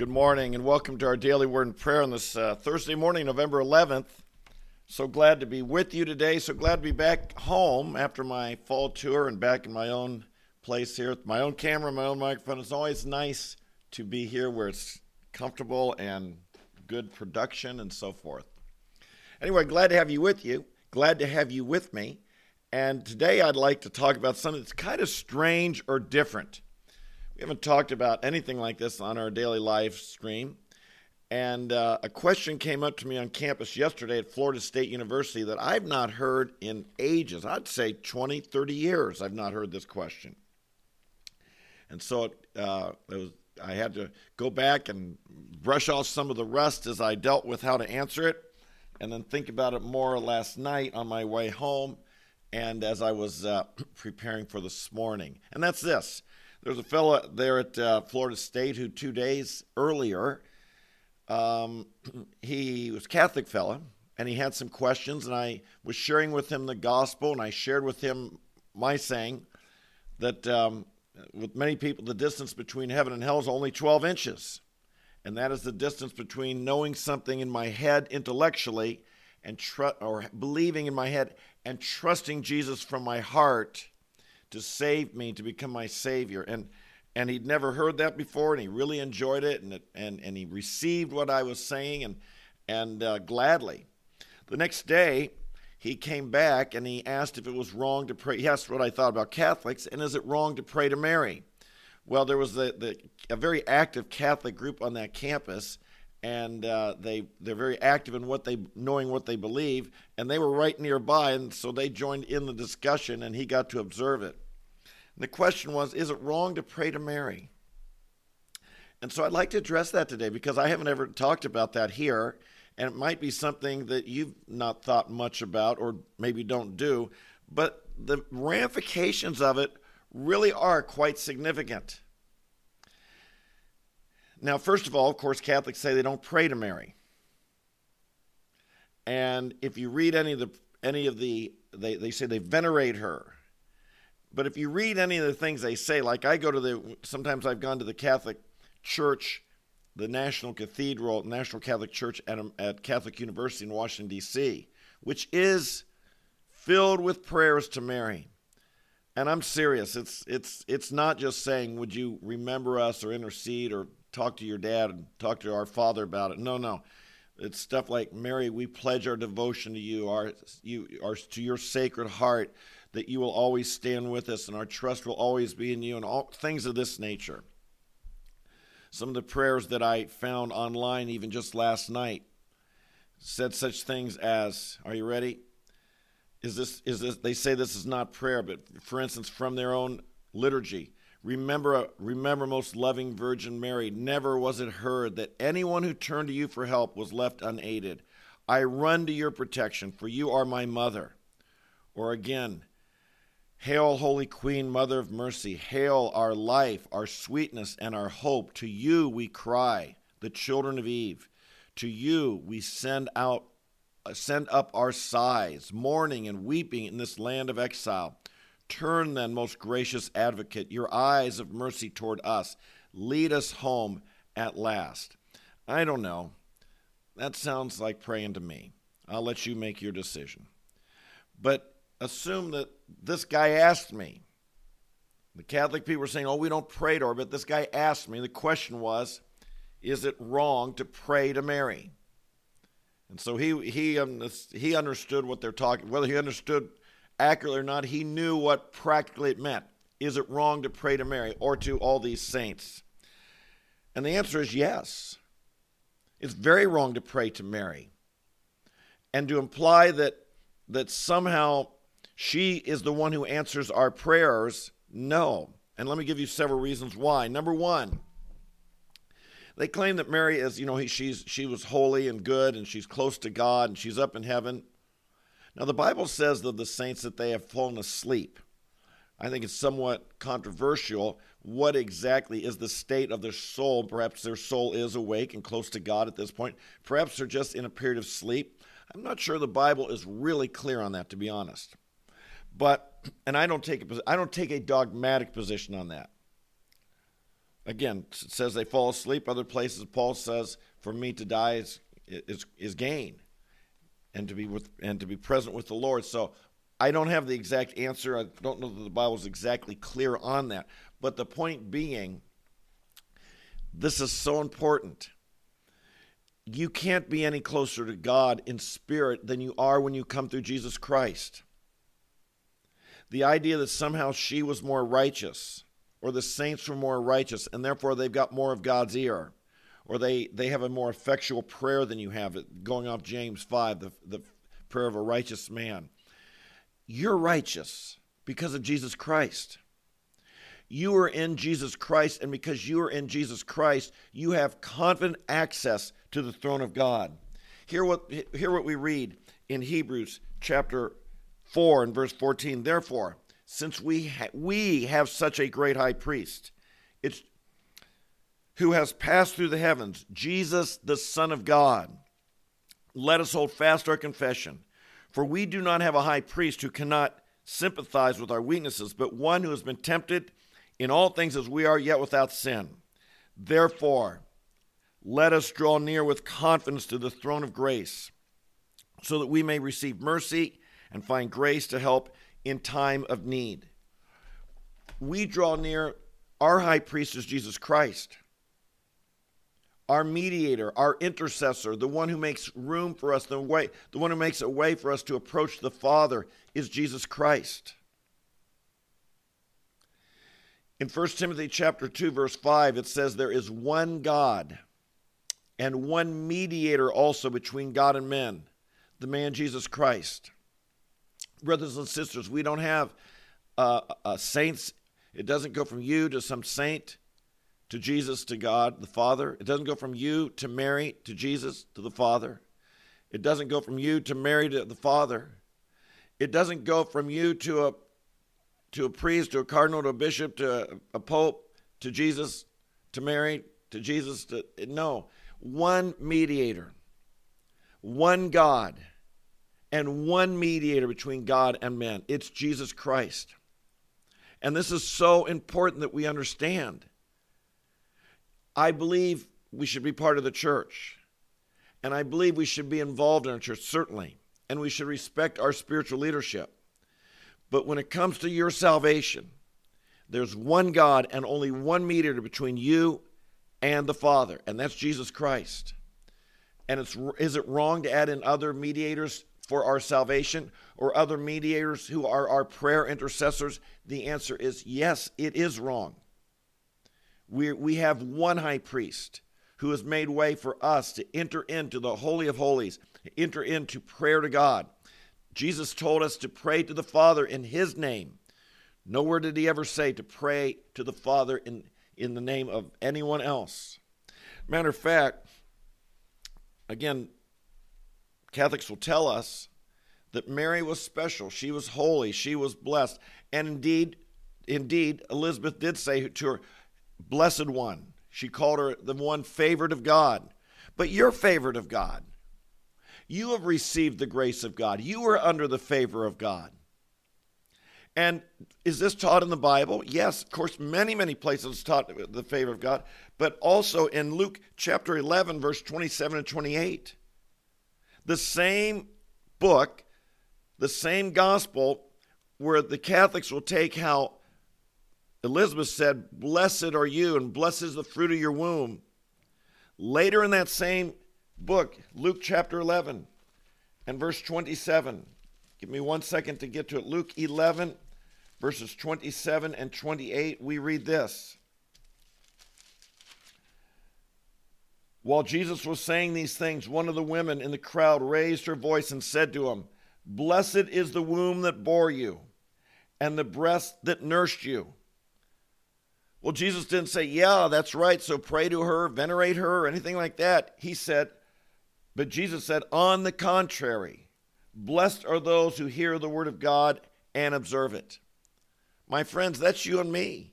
good morning, and welcome to our daily word and prayer on this uh, Thursday morning, November 11th. So glad to be with you today. So glad to be back home after my fall tour and back in my own place here with my own camera, my own microphone. It's always nice to be here where it's comfortable and good production and so forth. Anyway, glad to have you with you. Glad to have you with me. And today I'd like to talk about something that's kind of strange or different. We haven't talked about anything like this on our daily live stream. And uh, a question came up to me on campus yesterday at Florida State University that I've not heard in ages. I'd say 20, 30 years I've not heard this question. And so it, uh, it was, I had to go back and brush off some of the rust as I dealt with how to answer it, and then think about it more last night on my way home and as I was uh, preparing for this morning. And that's this there's a fellow there at uh, Florida State who two days earlier, um, he was Catholic fellow, and he had some questions, and I was sharing with him the gospel, and I shared with him my saying that um, with many people, the distance between heaven and hell is only 12 inches. And that is the distance between knowing something in my head intellectually and tr- or believing in my head and trusting Jesus from my heart to save me, to become my Savior. And and he'd never heard that before, and he really enjoyed it, and it, and and he received what I was saying, and and uh, gladly. The next day, he came back and he asked if it was wrong to pray. He asked what I thought about Catholics, and is it wrong to pray to Mary? Well, there was the, the a very active Catholic group on that campus, and uh, they they're very active in what they knowing what they believe, and they were right nearby, and so they joined in the discussion, and he got to observe it. And the question was, is it wrong to pray to Mary? And so I'd like to address that today because I haven't ever talked about that here, and it might be something that you've not thought much about or maybe don't do, but the ramifications of it really are quite significant. Now, first of all, of course, Catholics say they don't pray to Mary. And if you read any of the any of the they, they say they venerate her. But if you read any of the things they say, like I go to the sometimes I've gone to the Catholic Church, the National Cathedral, National Catholic Church at, um, at Catholic University in Washington, D.C., which is filled with prayers to Mary. And I'm serious. It's it's it's not just saying, "Would you remember us or intercede or talk to your dad and talk to our father about it. No, no. It's stuff like Mary, we pledge our devotion to you, our you our to your sacred heart, that you will always stand with us and our trust will always be in you and all things of this nature. Some of the prayers that I found online even just last night said such things as, are you ready? Is this is this they say this is not prayer, but for instance from their own liturgy, Remember, uh, remember, most loving Virgin Mary, never was it heard that anyone who turned to you for help was left unaided. I run to your protection, for you are my mother. Or again, Hail, Holy Queen, Mother of Mercy. Hail, our life, our sweetness, and our hope. To you we cry, the children of Eve. To you we send out, uh, send up our sighs, mourning and weeping in this land of exile. Turn then, most gracious advocate, your eyes of mercy toward us. Lead us home at last. I don't know. That sounds like praying to me. I'll let you make your decision. But assume that this guy asked me. The Catholic people were saying, oh, we don't pray to her, but this guy asked me. The question was, is it wrong to pray to Mary? And so he he um, he understood what they're talking. Whether he understood accurately or not, he knew what practically it meant. Is it wrong to pray to Mary or to all these saints? And the answer is yes. It's very wrong to pray to Mary. And to imply that that somehow she is the one who answers our prayers, no. And let me give you several reasons why. Number 1, they claim that Mary is, you know, she's she was holy and good and she's close to God and she's up in heaven. Now, the Bible says of the saints that they have fallen asleep. I think it's somewhat controversial what exactly is the state of their soul. Perhaps their soul is awake and close to God at this point. Perhaps they're just in a period of sleep. I'm not sure the Bible is really clear on that, to be honest. But, and I don't take a, I don't take a dogmatic position on that. again, it says they fall asleep. Other places, Paul says, for me to die is, is, is gain and to be with and to be present with the Lord. So I don't have the exact answer. I don't know that the Bible is exactly clear on that. But the point being, this is so important. You can't be any closer to God in spirit than you are when you come through Jesus Christ. The idea that somehow she was more righteous or the saints were more righteous and therefore they've got more of God's ear or they, they have a more effectual prayer than you have, going off James 5, the, the prayer of a righteous man. You're righteous because of Jesus Christ. You are in Jesus Christ, and because you are in Jesus Christ, you have confident access to the throne of God. Hear what, hear what we read in Hebrews chapter 4 and verse 14. Therefore, since we, ha- we have such a great high priest, it's who has passed through the heavens, Jesus, the Son of God. Let us hold fast our confession. For we do not have a high priest who cannot sympathize with our weaknesses, but one who has been tempted in all things as we are, yet without sin. Therefore, let us draw near with confidence to the throne of grace, so that we may receive mercy and find grace to help in time of need. We draw near, our high priest is Jesus Christ our mediator, our intercessor, the one who makes room for us, the way, the one who makes a way for us to approach the Father is Jesus Christ. In 1 Timothy chapter 2 verse 5 it says there is one God and one mediator also between God and men, the man Jesus Christ. Brothers and sisters, we don't have uh, uh, saints. It doesn't go from you to some saint to Jesus to God the Father. It doesn't go from you to Mary to Jesus to the Father. It doesn't go from you to Mary to the Father. It doesn't go from you to a to a priest, to a cardinal, to a bishop, to a, a pope, to Jesus, to Mary, to Jesus. To, no, one mediator, one God, and one mediator between God and man. It's Jesus Christ. And this is so important that we understand. I believe we should be part of the church. And I believe we should be involved in our church, certainly. And we should respect our spiritual leadership. But when it comes to your salvation, there's one God and only one mediator between you and the Father, and that's Jesus Christ. And it's is it wrong to add in other mediators for our salvation or other mediators who are our prayer intercessors? The answer is yes, it is wrong. We, we have one high priest who has made way for us to enter into the Holy of Holies, enter into prayer to God. Jesus told us to pray to the Father in His name. Nowhere did He ever say to pray to the Father in, in the name of anyone else. Matter of fact, again, Catholics will tell us that Mary was special. She was holy. She was blessed. And indeed, indeed, Elizabeth did say to her, blessed one. She called her the one favored of God. But you're favored of God. You have received the grace of God. You are under the favor of God. And is this taught in the Bible? Yes, of course, many, many places taught the favor of God, but also in Luke chapter 11, verse 27 and 28. The same book, the same gospel, where the Catholics will take how Elizabeth said, Blessed are you, and blessed is the fruit of your womb. Later in that same book, Luke chapter 11 and verse 27. Give me one second to get to it. Luke 11, verses 27 and 28, we read this. While Jesus was saying these things, one of the women in the crowd raised her voice and said to him, Blessed is the womb that bore you, and the breast that nursed you. Well, Jesus didn't say, Yeah, that's right, so pray to her, venerate her, or anything like that. He said, But Jesus said, On the contrary, blessed are those who hear the word of God and observe it. My friends, that's you and me.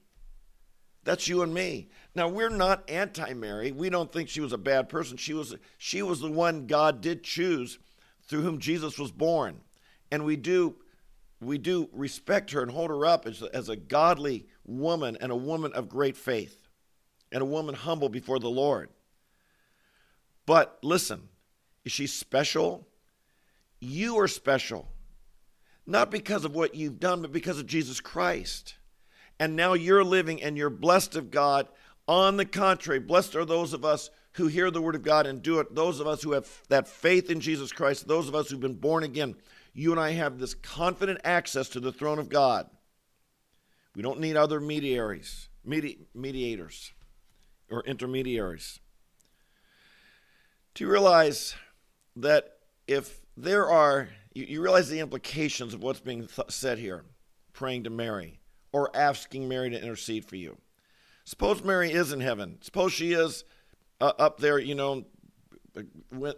That's you and me. Now we're not anti-Mary. We don't think she was a bad person. She was she was the one God did choose through whom Jesus was born. And we do we do respect her and hold her up as, as a godly woman and a woman of great faith. and a woman humble before the Lord. But listen, is she special? You are special. Not because of what you've done, but because of Jesus Christ. And now you're living and you're blessed of God. On the contrary, blessed are those of us who hear the word of God and do it, those of us who have that faith in Jesus Christ, those of us who've been born again. You and I have this confident access to the throne of God. We don't need other mediaries, medi- mediators, or intermediaries. Do you realize that if there are, you, you realize the implications of what's being th- said here, praying to Mary or asking Mary to intercede for you? Suppose Mary is in heaven. Suppose she is uh, up there, you know,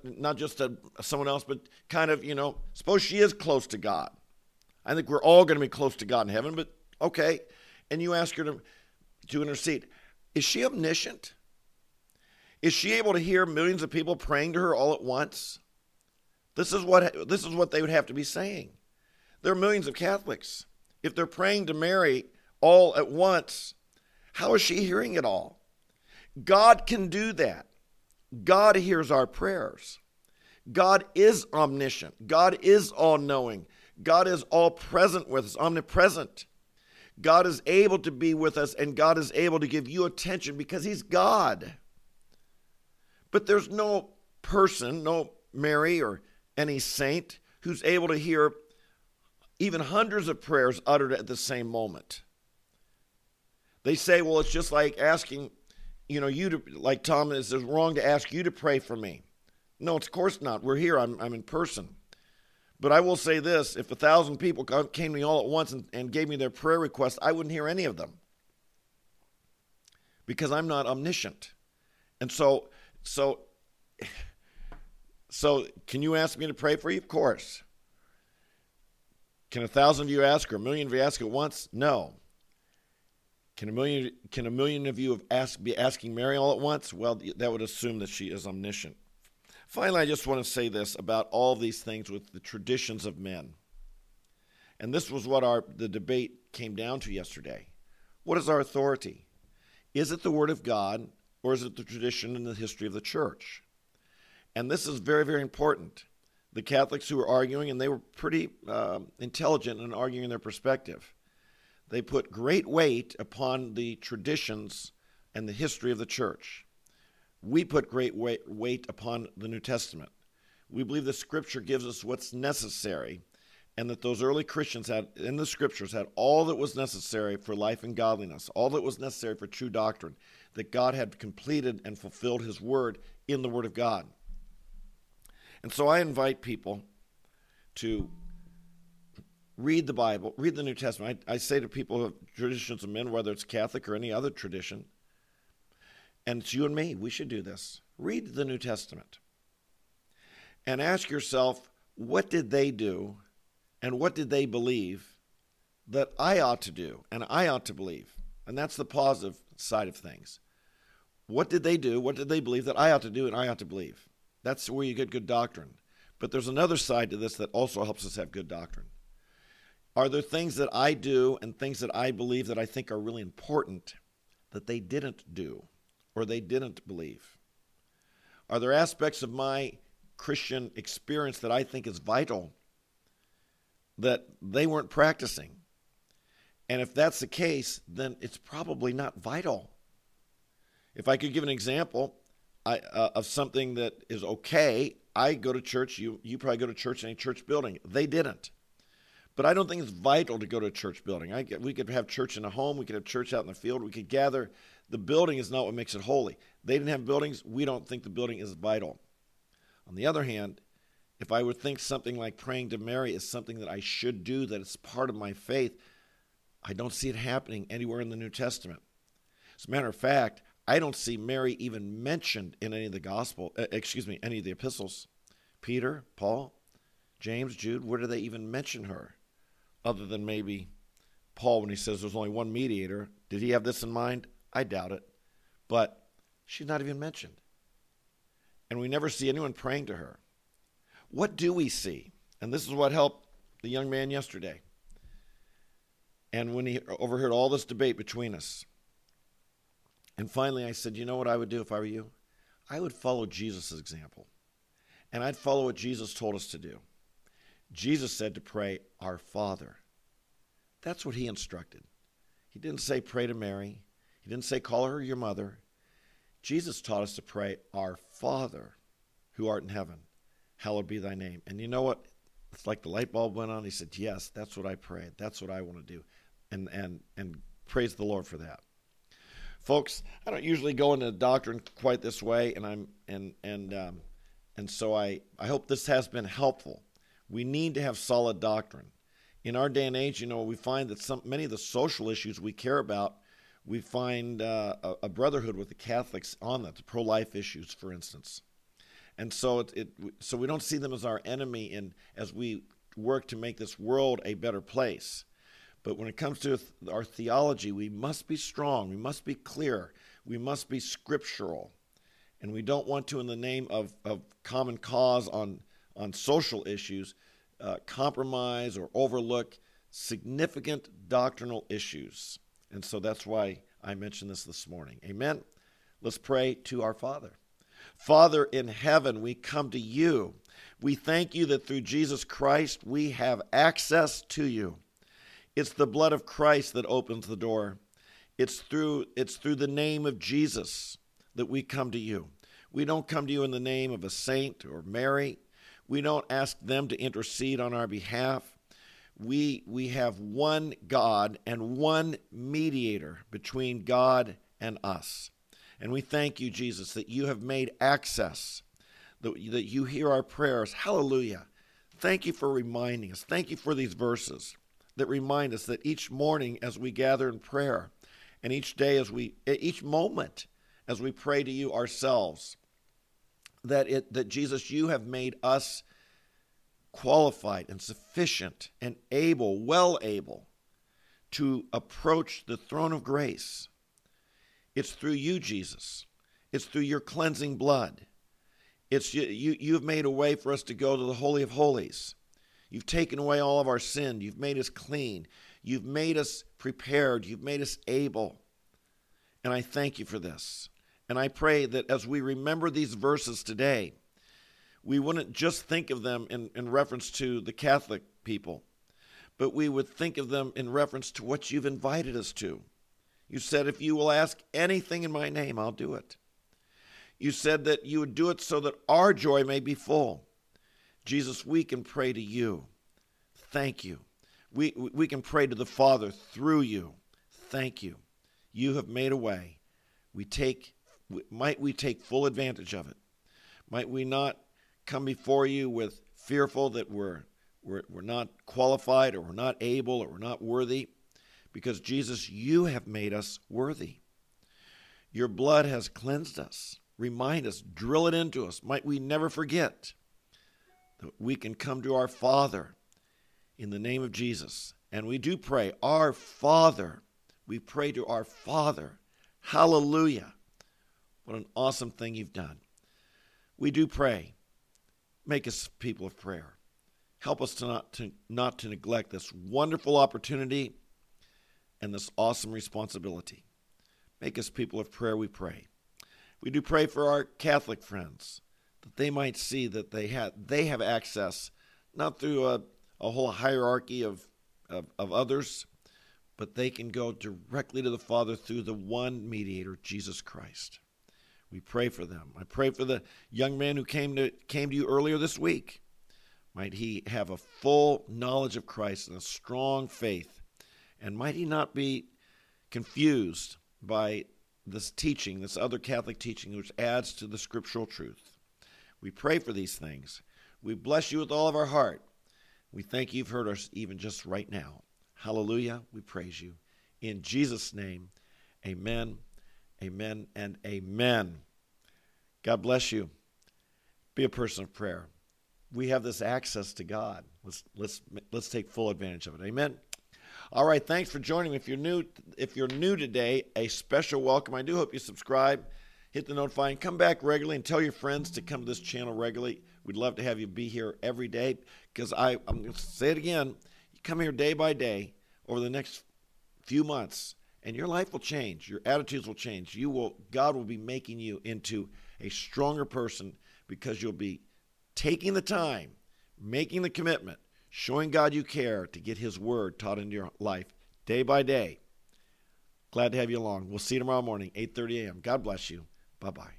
not just a, someone else, but kind of, you know, suppose she is close to God. I think we're all going to be close to God in heaven, but okay. And you ask her to, to intercede. Is she omniscient? Is she able to hear millions of people praying to her all at once? This is what this is what they would have to be saying. There are millions of Catholics. If they're praying to Mary all at once, how is she hearing it all? God can do that. God hears our prayers. God is omniscient. God is all knowing. God is all present with us, omnipresent. God is able to be with us and God is able to give you attention because He's God. But there's no person, no Mary or any saint, who's able to hear even hundreds of prayers uttered at the same moment. They say, well, it's just like asking, you know, you to, like Tom, is it's wrong to ask you to pray for me. No, it's of course not. We're here, I'm, I'm in person. But I will say this if a thousand people came to me all at once and, and gave me their prayer requests, I wouldn't hear any of them because I'm not omniscient. And so so, so can you ask me to pray for you? Of course. Can a thousand of you ask or a million of you ask at once? No. Can a million can a million of you ask, be asking Mary all at once? Well, that would assume that she is omniscient. Finally, I just want to say this about all these things with the traditions of men. And this was what our the debate came down to yesterday. What is our authority? Is it the word of God or is it the tradition and the history of the church? And this is very, very important. The Catholics who were arguing, and they were pretty uh, intelligent in arguing their perspective, they put great weight upon the traditions and the history of the church. We put great weight, upon the New Testament. We believe the Scripture gives us what's necessary, and that those early Christians had in the Scriptures had all that was necessary for life and godliness, all that was necessary for true doctrine that God had completed and fulfilled his word in the word of God. And so I invite people to read the Bible, read the New Testament. I, I say to people of traditions of men, whether it's Catholic or any other tradition, and it's you and me, we should do this. Read the New Testament and ask yourself, what did they do and what did they believe that I ought to do and I ought to believe? And that's the positive side of things. What did they do? What did they believe that I ought to do and I ought to believe? That's where you get good doctrine. But there's another side to this that also helps us have good doctrine. Are there things that I do and things that I believe that I think are really important that they didn't do or they didn't believe? Are there aspects of my Christian experience that I think is vital that they weren't practicing? And if that's the case, then it's probably not vital. If I could give an example I, uh, of something that is okay, I go to church. You you probably go to church in a church building. They didn't, but I don't think it's vital to go to a church building. I we could have church in a home. We could have church out in the field. We could gather. The building is not what makes it holy. They didn't have buildings. We don't think the building is vital. On the other hand, if I would think something like praying to Mary is something that I should do, that it's part of my faith, I don't see it happening anywhere in the New Testament. As a matter of fact, I don't see Mary even mentioned in any of the gospel, uh, excuse me, any of the epistles. Peter, Paul, James, Jude, where do they even mention her? Other than maybe Paul when he says there's only one mediator. Did he have this in mind? I doubt it. But she's not even mentioned. And we never see anyone praying to her. What do we see? And this is what helped the young man yesterday. And when he overheard all this debate between us, And finally, I said, you know what I would do if I were you? I would follow Jesus' example. And I'd follow what Jesus told us to do. Jesus said to pray, Our Father. That's what he instructed. He didn't say pray to Mary. He didn't say call her your mother. Jesus taught us to pray, Our Father who art in heaven, hallowed be thy name. And you know what? It's like the light bulb went on. He said, Yes, that's what I prayed. That's what I want to do. And and and praise the Lord for that. Folks, I don't usually go into doctrine quite this way, and I'm and and um, and so I, I hope this has been helpful. We need to have solid doctrine. In our day and age, you know, we find that some many of the social issues we care about, we find uh, a, a, brotherhood with the Catholics on that, the pro-life issues, for instance. And so it, it so we don't see them as our enemy in as we work to make this world a better place. But when it comes to our theology, we must be strong, we must be clear, we must be scriptural. And we don't want to, in the name of, of common cause on, on social issues, uh, compromise or overlook significant doctrinal issues. And so that's why I mentioned this this morning. Amen. Let's pray to our Father. Father in heaven, we come to you. We thank you that through Jesus Christ we have access to you. It's the blood of Christ that opens the door. It's through it's through the name of Jesus that we come to you. We don't come to you in the name of a saint or Mary. We don't ask them to intercede on our behalf. We we have one God and one mediator between God and us. And we thank you, Jesus, that you have made access, that, that you hear our prayers. Hallelujah. Thank you for reminding us. Thank you for these verses that remind us that each morning as we gather in prayer, and each day as we, each moment as we pray to you ourselves, that it that Jesus, you have made us qualified and sufficient and able, well able to approach the throne of grace. It's through you, Jesus. It's through your cleansing blood. It's you, you you've made a way for us to go to the holy of holies. You've taken away all of our sin. You've made us clean. You've made us prepared. You've made us able. And I thank you for this. And I pray that as we remember these verses today, we wouldn't just think of them in, in reference to the Catholic people, but we would think of them in reference to what you've invited us to. You said, if you will ask anything in my name, I'll do it. You said that you would do it so that our joy may be full. Jesus, we can pray to you. Thank you. We, we can pray to the Father through you. Thank you. You have made a way. We take, might we take full advantage of it? Might we not come before you with fearful that we're, we're, we're not qualified or we're not able or we're not worthy? Because Jesus, you have made us worthy. Your blood has cleansed us. Remind us, drill it into us. Might we never forget that we can come to our Father in the name of Jesus. And we do pray, Our Father. We pray to our Father. Hallelujah. What an awesome thing you've done. We do pray. Make us people of prayer. Help us to not to, not to neglect this wonderful opportunity and this awesome responsibility. Make us people of prayer, we pray. We do pray for our Catholic friends that they might see that they have they have access not through a, a whole hierarchy of, of, of others, but they can go directly to the Father through the one mediator, Jesus Christ. We pray for them. I pray for the young man who came to came to you earlier this week. Might he have a full knowledge of Christ and a strong faith, and might he not be confused by this teaching, this other Catholic teaching, which adds to the scriptural truth. We pray for these things. We bless you with all of our heart. We thank you've heard us even just right now. Hallelujah. We praise you. In Jesus' name, amen, amen, and amen. God bless you. Be a person of prayer. We have this access to God. Let's let's let's take full advantage of it. Amen. All right, thanks for joining me. If you're new if you're new today, a special welcome. I do hope you subscribe hit the notify and come back regularly and tell your friends to come to this channel regularly. We'd love to have you be here every day because I, I'm going to say it again. You come here day by day over the next few months and your life will change. Your attitudes will change. You will God will be making you into a stronger person because you'll be taking the time, making the commitment, showing God you care to get his word taught into your life day by day. Glad to have you along. We'll see you tomorrow morning, 8:30 a.m. God bless you. Bye-bye.